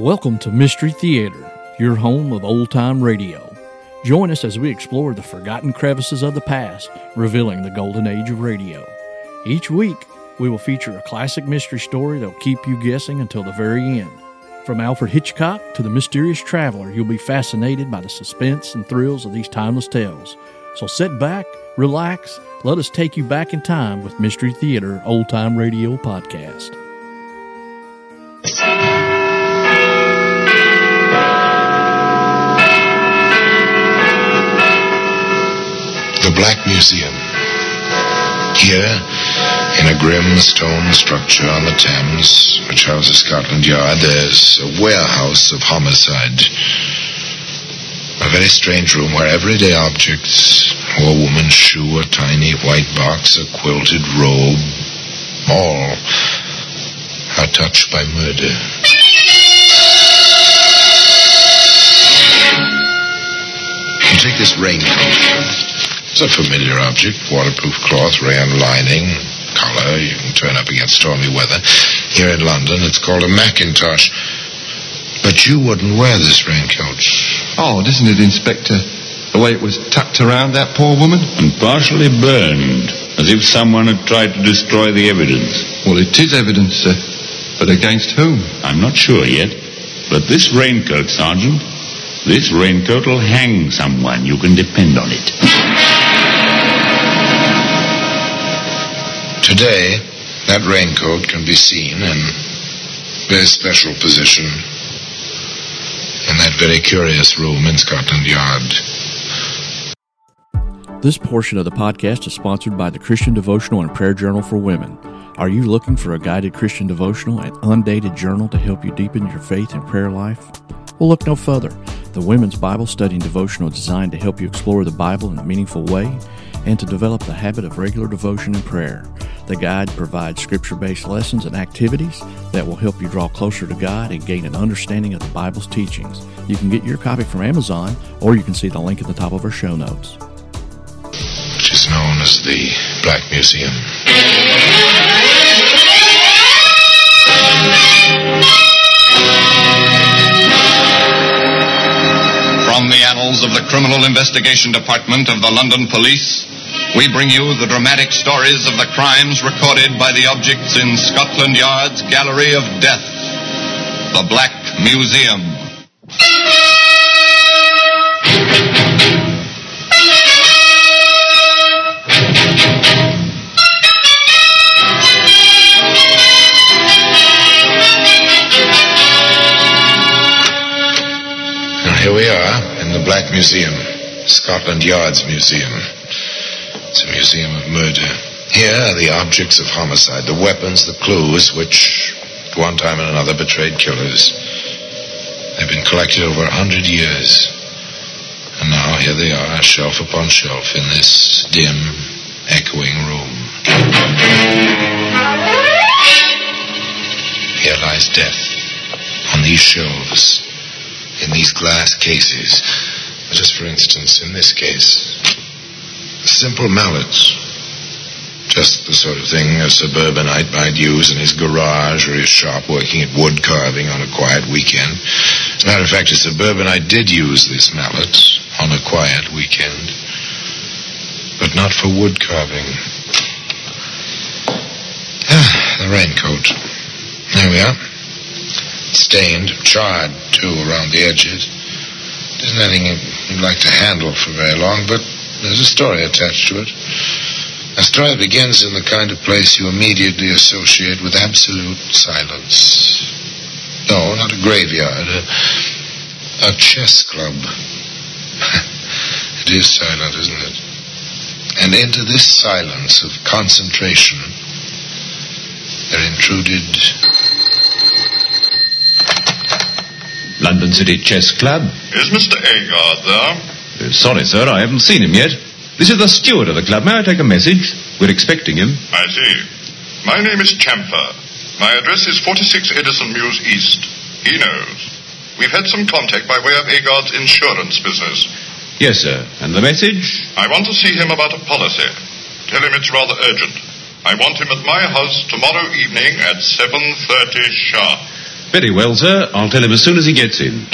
Welcome to Mystery Theater, your home of old time radio. Join us as we explore the forgotten crevices of the past, revealing the golden age of radio. Each week, we will feature a classic mystery story that will keep you guessing until the very end. From Alfred Hitchcock to the mysterious traveler, you'll be fascinated by the suspense and thrills of these timeless tales. So sit back, relax, let us take you back in time with Mystery Theater Old Time Radio Podcast. Black Museum. Here, in a grim stone structure on the Thames, which houses Scotland Yard, there's a warehouse of homicide. A very strange room where everyday objects, a woman's shoe, a tiny white box, a quilted robe, all are touched by murder. You take this raincoat. It's a familiar object, waterproof cloth, rayon lining, collar. You can turn up against stormy weather. Here in London, it's called a Macintosh. But you wouldn't wear this raincoat. Oh, isn't it, Inspector? The way it was tucked around that poor woman? and partially burned, as if someone had tried to destroy the evidence. Well, it is evidence, sir. But against whom? I'm not sure yet, but this raincoat, Sergeant, this raincoat will hang someone. You can depend on it. Today, that raincoat can be seen in very special position in that very curious room in Scotland Yard. This portion of the podcast is sponsored by the Christian Devotional and Prayer Journal for Women. Are you looking for a guided Christian devotional and undated journal to help you deepen your faith and prayer life? Well, look no further. The Women's Bible Study and Devotional is designed to help you explore the Bible in a meaningful way and to develop the habit of regular devotion and prayer. The guide provides scripture based lessons and activities that will help you draw closer to God and gain an understanding of the Bible's teachings. You can get your copy from Amazon or you can see the link at the top of our show notes. which is known as the Black Museum. From the annals of the Criminal Investigation Department of the London Police, we bring you the dramatic stories of the crimes recorded by the objects in Scotland Yard's Gallery of Death, the Black Museum. Here we are in the Black Museum, Scotland Yard's museum. It's a museum of murder. Here are the objects of homicide, the weapons, the clues, which at one time and another betrayed killers. They've been collected over a hundred years. And now here they are, shelf upon shelf, in this dim, echoing room. Here lies death on these shelves, in these glass cases. Just for instance, in this case, simple mallets. Just the sort of thing a suburbanite might use in his garage or his shop working at wood carving on a quiet weekend. As a matter of fact, a suburbanite did use this mallet on a quiet weekend, but not for wood carving. Ah, the raincoat. There we are. Stained, charred, too, around the edges. Isn't anything you'd like to handle for very long, but there's a story attached to it. A story begins in the kind of place you immediately associate with absolute silence. No, not a graveyard, a, a chess club. it is silent, isn't it? And into this silence of concentration, there intruded London City Chess Club. Is Mr. Agard there? Sorry, sir, I haven't seen him yet. This is the steward of the club. May I take a message? We're expecting him. I see. My name is Chamfer. My address is 46 Edison Mews East. He knows. We've had some contact by way of Agard's insurance business. Yes, sir. And the message? I want to see him about a policy. Tell him it's rather urgent. I want him at my house tomorrow evening at 7.30 sharp. Very well, sir. I'll tell him as soon as he gets in.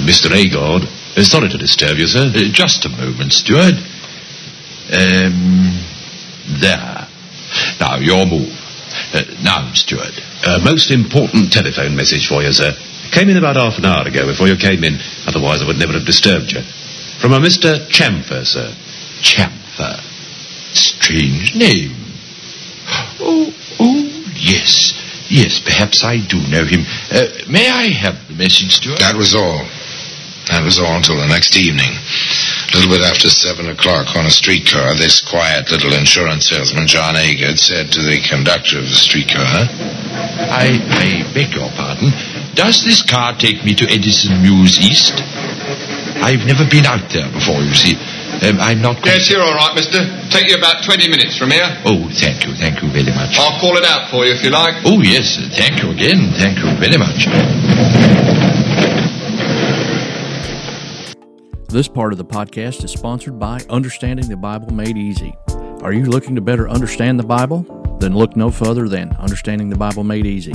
Mr. Agard, uh, sorry to disturb you, sir. Uh, just a moment, Steward. Um, there. Now, your move. Uh, now, Steward. A most important telephone message for you, sir. Came in about half an hour ago before you came in. Otherwise, I would never have disturbed you. From a Mr. Chamfer, sir. Chamfer. Strange name. Oh, oh, yes. Yes, perhaps I do know him. Uh, may I have the message, Steward? That was all. That was all until the next evening. A little bit after seven o'clock on a streetcar, this quiet little insurance salesman, John Agard, said to the conductor of the streetcar, I, I beg your pardon. Does this car take me to Edison Mews East? I've never been out there before, you see. Um, I'm not... quite- Yes, you're all right, mister. Take you about 20 minutes from here. Oh, thank you, thank you very much. I'll call it out for you if you like. Oh, yes, thank you again. Thank you very much. This part of the podcast is sponsored by Understanding the Bible Made Easy. Are you looking to better understand the Bible? Then look no further than Understanding the Bible Made Easy.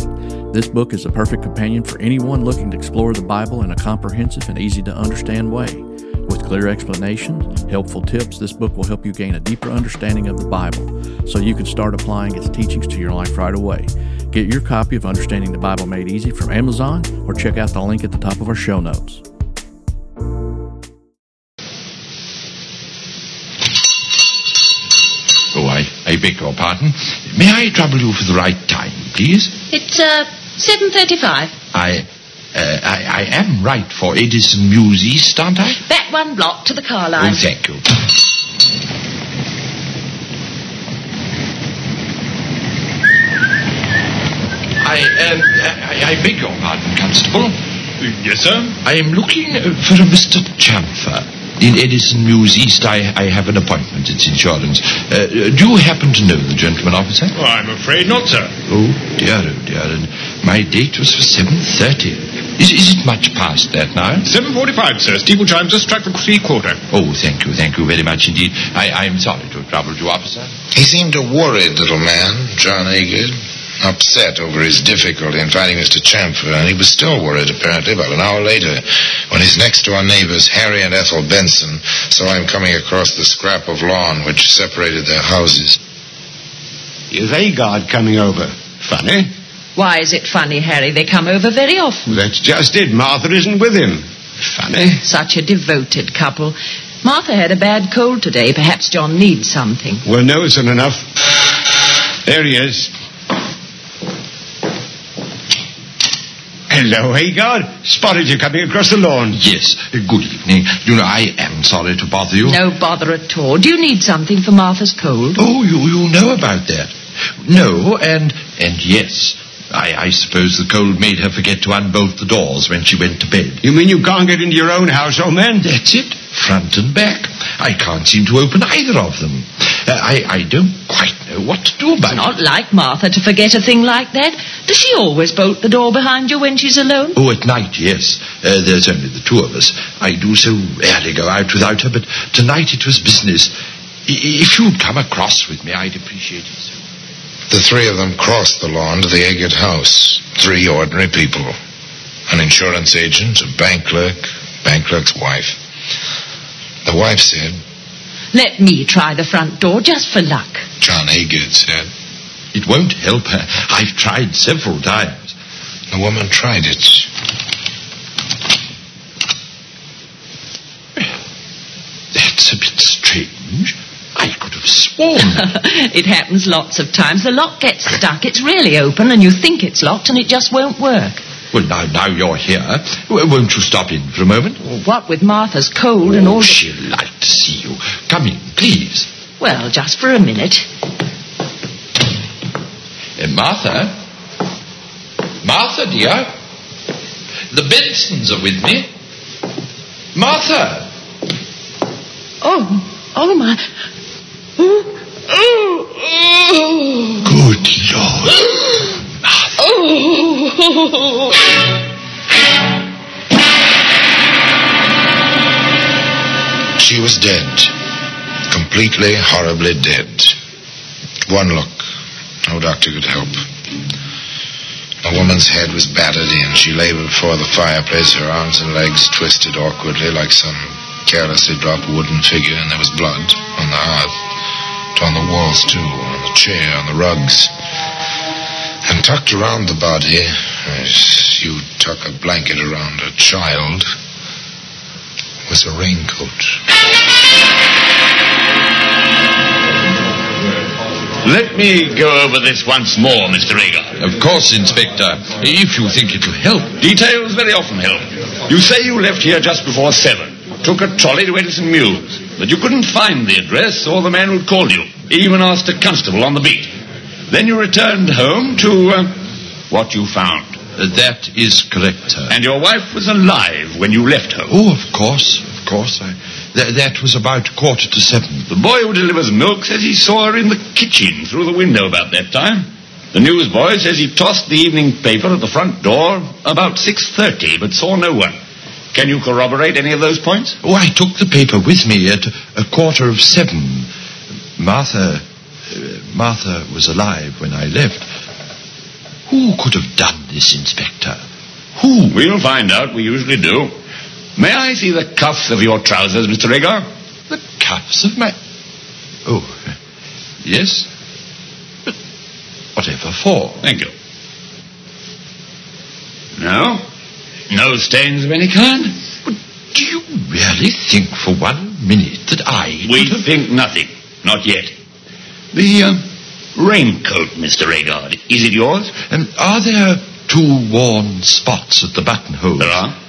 This book is a perfect companion for anyone looking to explore the Bible in a comprehensive and easy to understand way. With clear explanations, helpful tips, this book will help you gain a deeper understanding of the Bible so you can start applying its teachings to your life right away. Get your copy of Understanding the Bible Made Easy from Amazon or check out the link at the top of our show notes. Your pardon. May I trouble you for the right time, please? It's, uh, 7.35. I, uh, I, I am right for Edison Mews East, aren't I? Back one block to the car Oh, thank you. I, um, I, I beg your pardon, Constable. Yes, sir? I am looking uh, for a Mr. Chamfer. In Edison Mews East, I, I have an appointment. It's insurance. Uh, do you happen to know the gentleman, officer? Oh, I'm afraid not, sir. Oh, dear, oh, dear. And my date was for 7.30. Is, is it much past that now? 7.45, sir. Steeple chimes just struck the three-quarter. Oh, thank you, thank you very much indeed. I, I'm sorry to have troubled you, officer. He seemed a worried little man, John Agard, upset over his difficulty in finding Mr. Chamfer, and he was still worried, apparently, about an hour later, when his next-door neighbors, Harry and Ethel Benson, saw him coming across the scrap of lawn which separated their houses. Is Agard coming over? Funny. Why is it funny, Harry? They come over very often. That's just it. Martha isn't with him. Funny. Such a devoted couple. Martha had a bad cold today. Perhaps John needs something. Well, no isn't enough. There he is. Hello, Agard. Spotted you coming across the lawn. Yes, good evening. You know, I am sorry to bother you. No bother at all. Do you need something for Martha's cold? Oh, you, you know about that. No, and, and yes. I, I suppose the cold made her forget to unbolt the doors when she went to bed. You mean you can't get into your own house, old man? That's it. Front and back. I can't seem to open either of them. Uh, I, I don't quite know what to do about it? Not like Martha to forget a thing like that. Does she always bolt the door behind you when she's alone? Oh, at night, yes. Uh, there's only the two of us. I do so rarely go out without her, but tonight it was business. I- if you'd come across with me, I'd appreciate it so. The three of them crossed the lawn to the Eggert house. Three ordinary people. An insurance agent, a bank clerk, bank clerk's wife. The wife said, Let me try the front door just for luck. John Eggert said. It won't help her. I've tried several times. The woman tried it. That's a bit strange. I could have sworn. it happens lots of times. The lock gets stuck. It's really open, and you think it's locked, and it just won't work. well, now, now you're here. W- Won't you stop in for a moment? What with Martha's cold and all. Oh, she'll like to see you. Please. Well, just for a minute. Uh, Martha? Martha, dear? The Bensons are with me. Martha! Oh, oh my. Oh, oh, oh. Good Lord. She was dead. Completely, horribly dead. One look. No doctor could help. A woman's head was battered in. She lay before the fireplace, her arms and legs twisted awkwardly like some carelessly dropped wooden figure, and there was blood on the hearth, on the walls, too, on the chair, on the rugs. And tucked around the body, as you tuck a blanket around a child, was a raincoat. Let me go over this once more, Mr. Agard. Of course, Inspector, if you think it'll help. Details very often help. You say you left here just before seven. Took a trolley to Edison Mews. But you couldn't find the address or the man who'd called you. Even asked a constable on the beat. Then you returned home to uh, what you found. That is correct, sir. And your wife was alive when you left her. Oh, of course, of course. I, th- that was about quarter to seven. The boy who delivers milk says he saw her in the kitchen through the window about that time. The newsboy says he tossed the evening paper at the front door about 6.30, but saw no one. Can you corroborate any of those points? Oh, I took the paper with me at a quarter of seven. Martha, uh, Martha was alive when I left. Who could have done this, Inspector? Who? We'll find out. We usually do. May I see the cuffs of your trousers, Mr. Agard? The cuffs of my... Oh, yes. But whatever for? Thank you. No? No stains of any kind? But do you really think for one minute that I... We have- think nothing. Not yet. The uh, raincoat, Mr. Agard, is it yours? And are there two worn spots at the buttonhole? There are.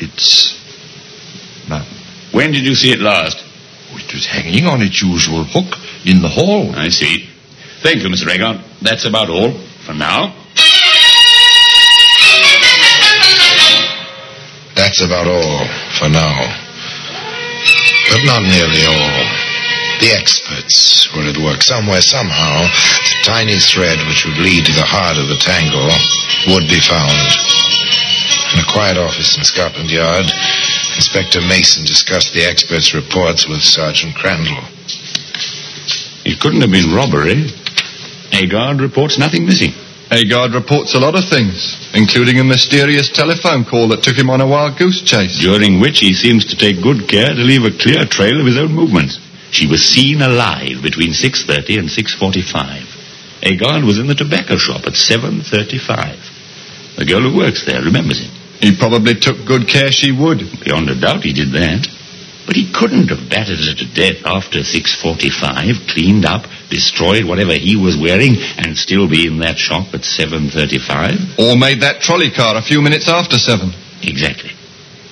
It's... No. When did you see it last? Oh, it was hanging on its usual hook in the hall. I see. Thank you, Mr. Agard. That's about all for now. That's about all for now. But not nearly all. The experts were at work somewhere, somehow. The tiny thread which would lead to the heart of the tangle would be found. In a quiet office in Scotland Yard, Inspector Mason discussed the experts' reports with Sergeant Crandall. It couldn't have been robbery. Agard reports nothing missing. Agard reports a lot of things, including a mysterious telephone call that took him on a wild goose chase. During which he seems to take good care to leave a clear trail of his own movements. She was seen alive between 6.30 and 6.45. Agard was in the tobacco shop at 7.35. The girl who works there remembers him. He probably took good care she would. Beyond a doubt he did that. But he couldn't have battered her to death after 6.45, cleaned up, destroyed whatever he was wearing, and still be in that shop at 7.35. Or made that trolley car a few minutes after seven. Exactly.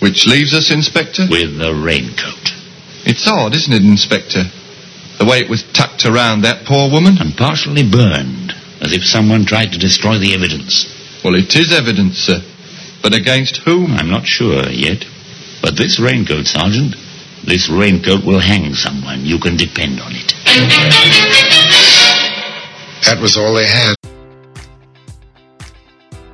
Which leaves us, Inspector? With the raincoat. It's odd, isn't it, Inspector? The way it was tucked around that poor woman. And partially burned, as if someone tried to destroy the evidence. Well, it is evidence, sir. But against whom? I'm not sure yet. But this raincoat, Sergeant, this raincoat will hang someone. You can depend on it. That was all they had.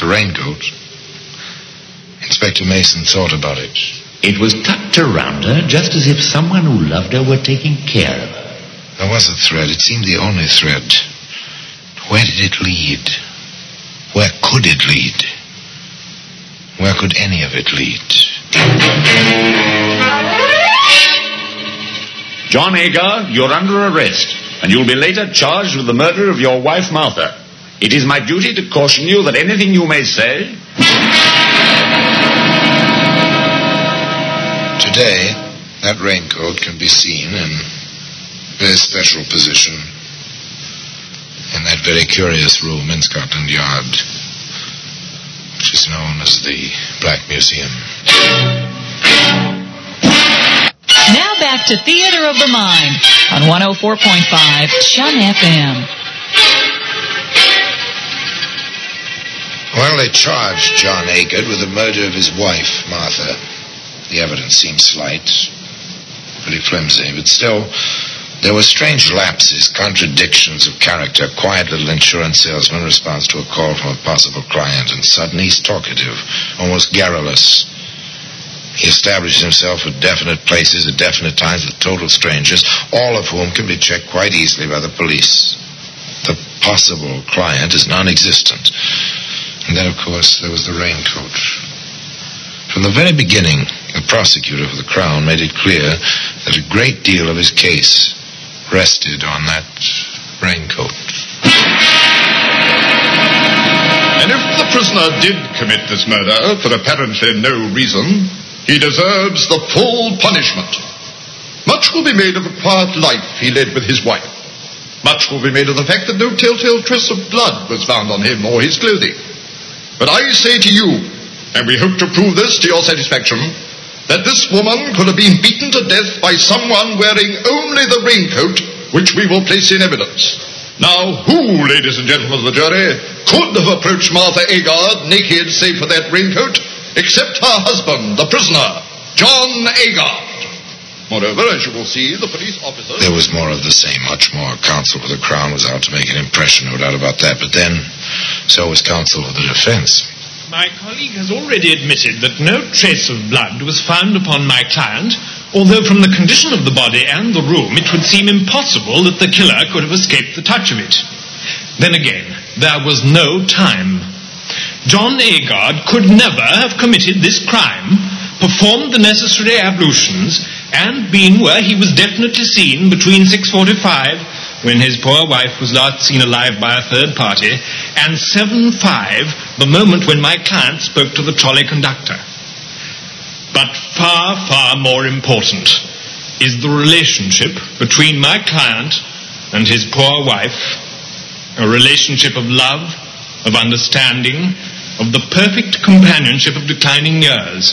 The raincoat. Inspector Mason thought about it. It was tucked around her just as if someone who loved her were taking care of her. There was a thread. It seemed the only thread. Where did it lead? Where could it lead? Where could any of it lead? John Agard, you're under arrest, and you'll be later charged with the murder of your wife, Martha. It is my duty to caution you that anything you may say. Today, that raincoat can be seen in a very special position in that very curious room in Scotland Yard, which is known as the Black Museum. Now back to Theater of the Mind on 104.5 CHUM FM. Well, they charged John Agard with the murder of his wife, Martha. The evidence seems slight, pretty flimsy, but still, there were strange lapses, contradictions of character. Quiet little insurance salesman responds to a call from a possible client, and suddenly he's talkative, almost garrulous. He establishes himself at definite places at definite times with total strangers, all of whom can be checked quite easily by the police. The possible client is non existent. And then, of course, there was the raincoat. From the very beginning, the prosecutor for the Crown made it clear that a great deal of his case rested on that raincoat. And if the prisoner did commit this murder for apparently no reason, he deserves the full punishment. Much will be made of the quiet life he led with his wife. Much will be made of the fact that no telltale trace of blood was found on him or his clothing. But I say to you, and we hope to prove this to your satisfaction, that this woman could have been beaten to death by someone wearing only the raincoat which we will place in evidence. Now, who, ladies and gentlemen of the jury, could have approached Martha Agard naked save for that raincoat, except her husband, the prisoner, John Agard? Moreover, as you will see, the police officer... There was more of the same, much more. Counsel for the Crown was out to make an impression, no doubt about that. But then, so was counsel for the defense. My colleague has already admitted that no trace of blood was found upon my client, although from the condition of the body and the room, it would seem impossible that the killer could have escaped the touch of it. Then again, there was no time. John Agard could never have committed this crime, performed the necessary ablutions, and been where he was definitely seen between 6.45, when his poor wife was last seen alive by a third party, and 7.5, the moment when my client spoke to the trolley conductor. But far, far more important is the relationship between my client and his poor wife, a relationship of love, of understanding, of the perfect companionship of declining years.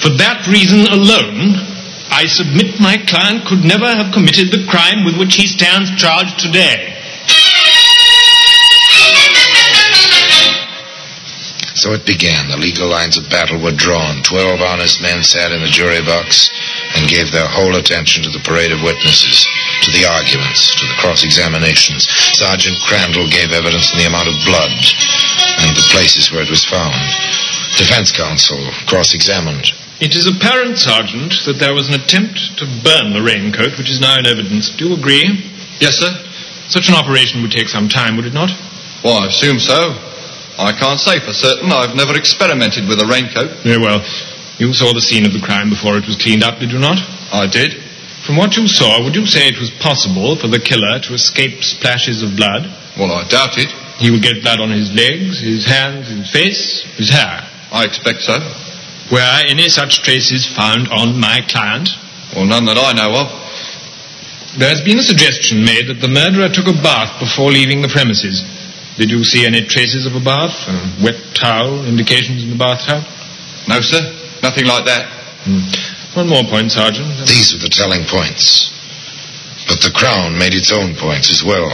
For that reason alone, I submit my client could never have committed the crime with which he stands charged today. So it began. The legal lines of battle were drawn. Twelve honest men sat in the jury box and gave their whole attention to the parade of witnesses, to the arguments, to the cross-examinations. Sergeant Crandall gave evidence in the amount of blood and the places where it was found. Defense counsel cross-examined. It is apparent, Sergeant, that there was an attempt to burn the raincoat, which is now in evidence. Do you agree? Yes, sir. Such an operation would take some time, would it not? Well, I assume so. I can't say for certain. I've never experimented with a raincoat. Very well. You saw the scene of the crime before it was cleaned up, did you not? I did. From what you saw, would you say it was possible for the killer to escape splashes of blood? Well, I doubt it. He would get blood on his legs, his hands, his face, his hair. I expect so. Were any such traces found on my client? Well, none that I know of. There has been a suggestion made that the murderer took a bath before leaving the premises. Did you see any traces of a bath? A wet towel? Indications in the bathtub? No, sir. Nothing like that. Hmm. One more point, Sergeant. These were the telling points. But the Crown made its own points as well.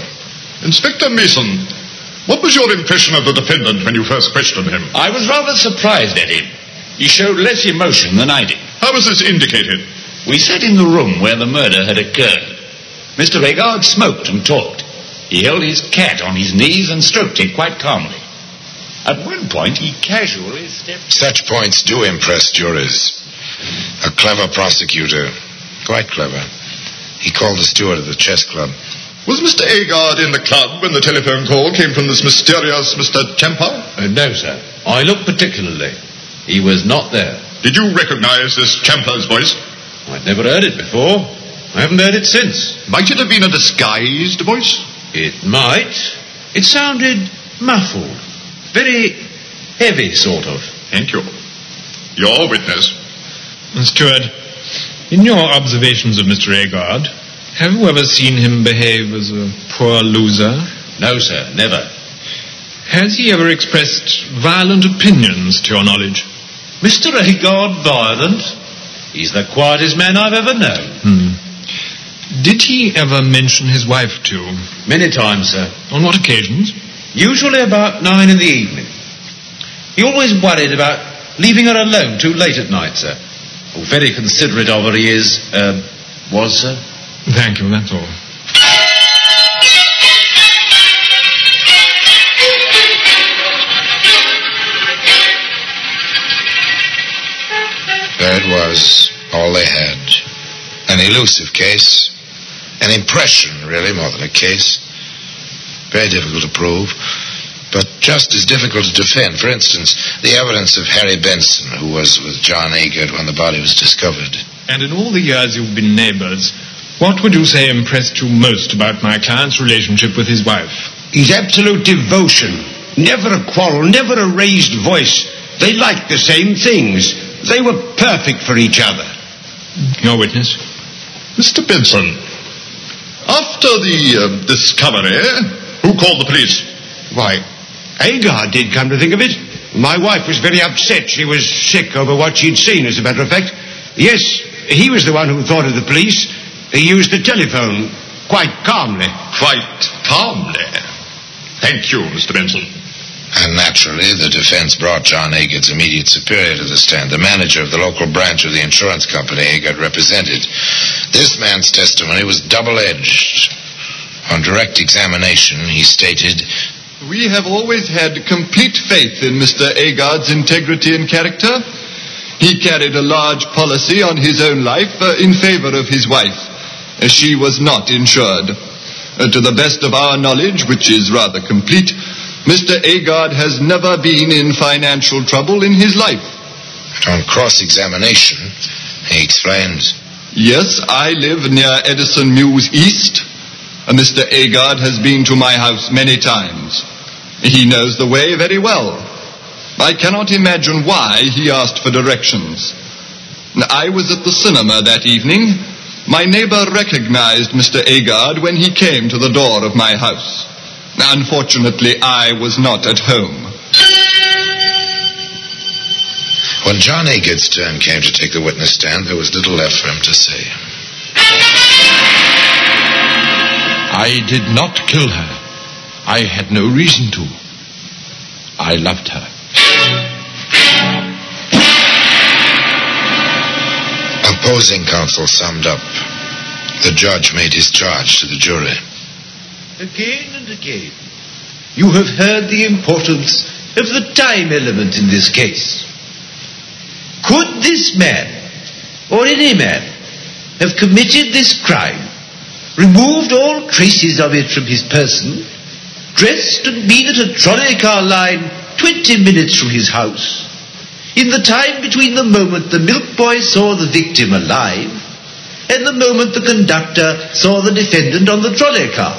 Inspector Mason, what was your impression of the defendant when you first questioned him? I was rather surprised at him. He showed less emotion than I did. How was this indicated? We sat in the room where the murder had occurred. Mr. Agard smoked and talked. He held his cat on his knees and stroked it quite calmly. At one point, he casually stepped. Such points do impress juries. A clever prosecutor, quite clever. He called the steward of the chess club. Was Mr. Agard in the club when the telephone call came from this mysterious Mr. Chamfer? Uh, no, sir. I looked particularly. He was not there. Did you recognize this Chamfer's voice? I'd never heard it before. I haven't heard it since. Might it have been a disguised voice? It might. It sounded muffled. Very heavy, sort of. Thank you. Your witness. Steward, in your observations of Mr. Agard, have you ever seen him behave as a poor loser? No, sir, never. Has he ever expressed violent opinions, to your knowledge? Mr. Agard violent? He's the quietest man I've ever known. Hmm. Did he ever mention his wife to you? Many times, sir. On what occasions? Usually about nine in the evening. He always worried about leaving her alone too late at night, sir. Oh, very considerate of her he is, uh, was, sir. Thank you, that's all. There it was, all they had. An elusive case. An impression, really, more than a case. Very difficult to prove, but just as difficult to defend. For instance, the evidence of Harry Benson, who was with John Agard when the body was discovered. And in all the years you've been neighbors, what would you say impressed you most about my client's relationship with his wife? His absolute devotion. Never a quarrel, never a raised voice. They liked the same things. They were perfect for each other. Your witness? Mr. Benson, after the uh, discovery, who called the police? Why, Agard did come to think of it. My wife was very upset. She was sick over what she'd seen, as a matter of fact. Yes, he was the one who thought of the police. He used the telephone quite calmly. Quite calmly. Thank you, Mr. Benson. And naturally, the defense brought John Agard's immediate superior to the stand, the manager of the local branch of the insurance company Agard represented. This man's testimony was double-edged. On direct examination, he stated, We have always had complete faith in Mr. Agard's integrity and character. He carried a large policy on his own life uh, in favor of his wife. She was not insured. Uh, to the best of our knowledge, which is rather complete, Mr. Agard has never been in financial trouble in his life. on cross-examination, he explained, Yes, I live near Edison Mews East. Mr. Agard has been to my house many times. He knows the way very well. I cannot imagine why he asked for directions. I was at the cinema that evening. My neighbor recognized Mr. Agard when he came to the door of my house. Unfortunately, I was not at home. When John Agard's turn came to take the witness stand, there was little left for him to say. I did not kill her. I had no reason to. I loved her. Opposing counsel summed up. The judge made his charge to the jury. Again and again, you have heard the importance of the time element in this case. Could this man, or any man, have committed this crime, removed all traces of it from his person, dressed and been at a trolley car line 20 minutes from his house, in the time between the moment the milk boy saw the victim alive and the moment the conductor saw the defendant on the trolley car?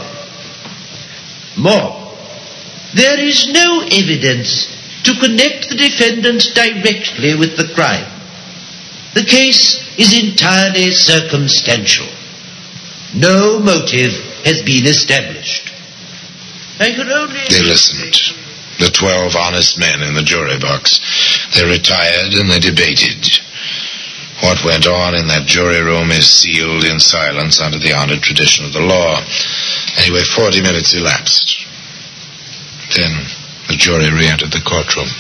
More, there is no evidence to connect the defendant directly with the crime. The case is entirely circumstantial. No motive has been established. I can only. They listened. The twelve honest men in the jury box. They retired and they debated. What went on in that jury room is sealed in silence under the honored tradition of the law. Anyway, 40 minutes elapsed. Then the jury re-entered the courtroom.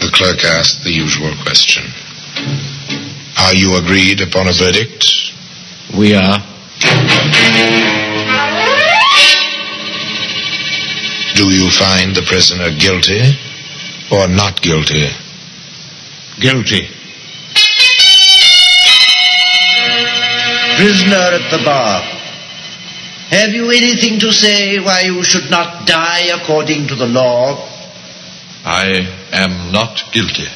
The clerk asked the usual question. Are you agreed upon a verdict? We are. Do you find the prisoner guilty or not guilty? Guilty. Prisoner at the bar. Have you anything to say why you should not die according to the law? I am not guilty.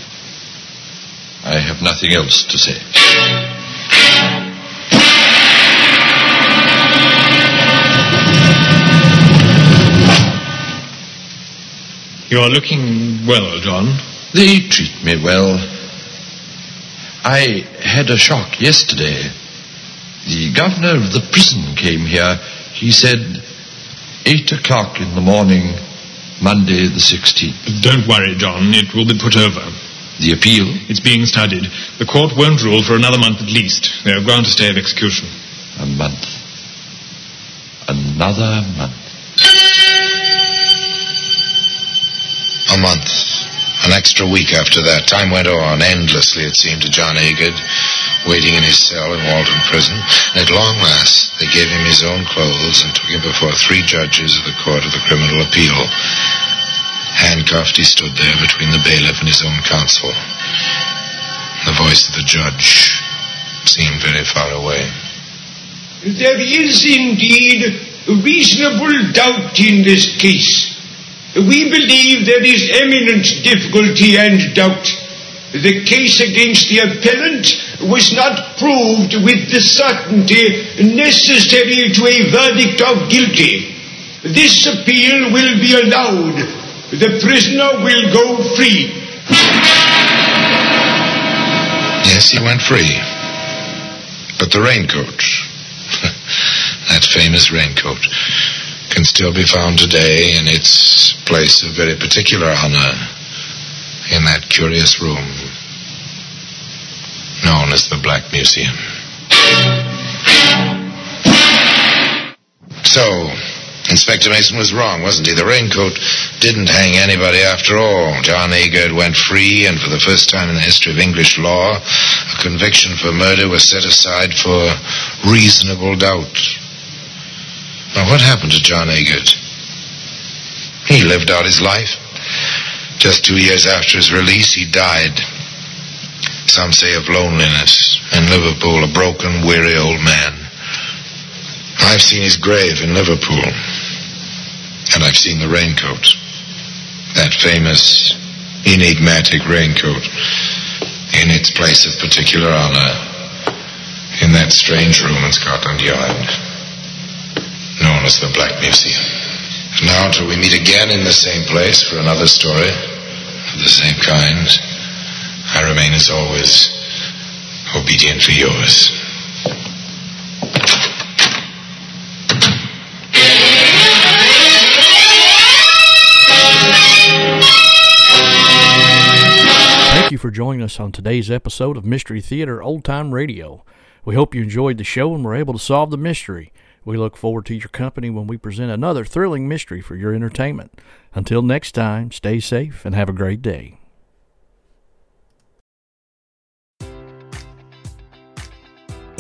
I have nothing else to say. Are looking well, John. They treat me well. I had a shock yesterday. The governor of the prison came here. He said, eight o'clock in the morning, Monday the 16th. Don't worry, John. It will be put over. The appeal? It's being studied. The court won't rule for another month at least. They have granted a stay of execution. A month. Another month. A month. An extra week after that. Time went on endlessly, it seemed, to John Agard, waiting in his cell in Walton Prison. And at long last, they gave him his own clothes and took him before three judges of the Court of the Criminal Appeal. Handcuffed, he stood there between the bailiff and his own counsel. The voice of the judge seemed very far away. There is indeed reasonable doubt in this case. We believe there is eminent difficulty and doubt. The case against the appellant was not proved with the certainty necessary to a verdict of guilty. This appeal will be allowed. The prisoner will go free. Yes, he went free. But the raincoat, that famous raincoat, can still be found today in its place of very particular honor in that curious room known as the Black Museum. So, Inspector Mason was wrong, wasn't he? The raincoat didn't hang anybody after all. John Agard went free, and for the first time in the history of English law, a conviction for murder was set aside for reasonable doubt. Now, what happened to John Agard? He lived out his life. Just two years after his release, he died. Some say of loneliness. In Liverpool, a broken, weary old man. I've seen his grave in Liverpool. And I've seen the raincoat. That famous, enigmatic raincoat in its place of particular honor in that strange room in Scotland Yard known as the Black Museum. Now, till we meet again in the same place for another story of the same kind, I remain as always obediently yours. Thank you for joining us on today's episode of Mystery Theater Old Time Radio. We hope you enjoyed the show and were able to solve the mystery. We look forward to your company when we present another thrilling mystery for your entertainment. Until next time, stay safe and have a great day.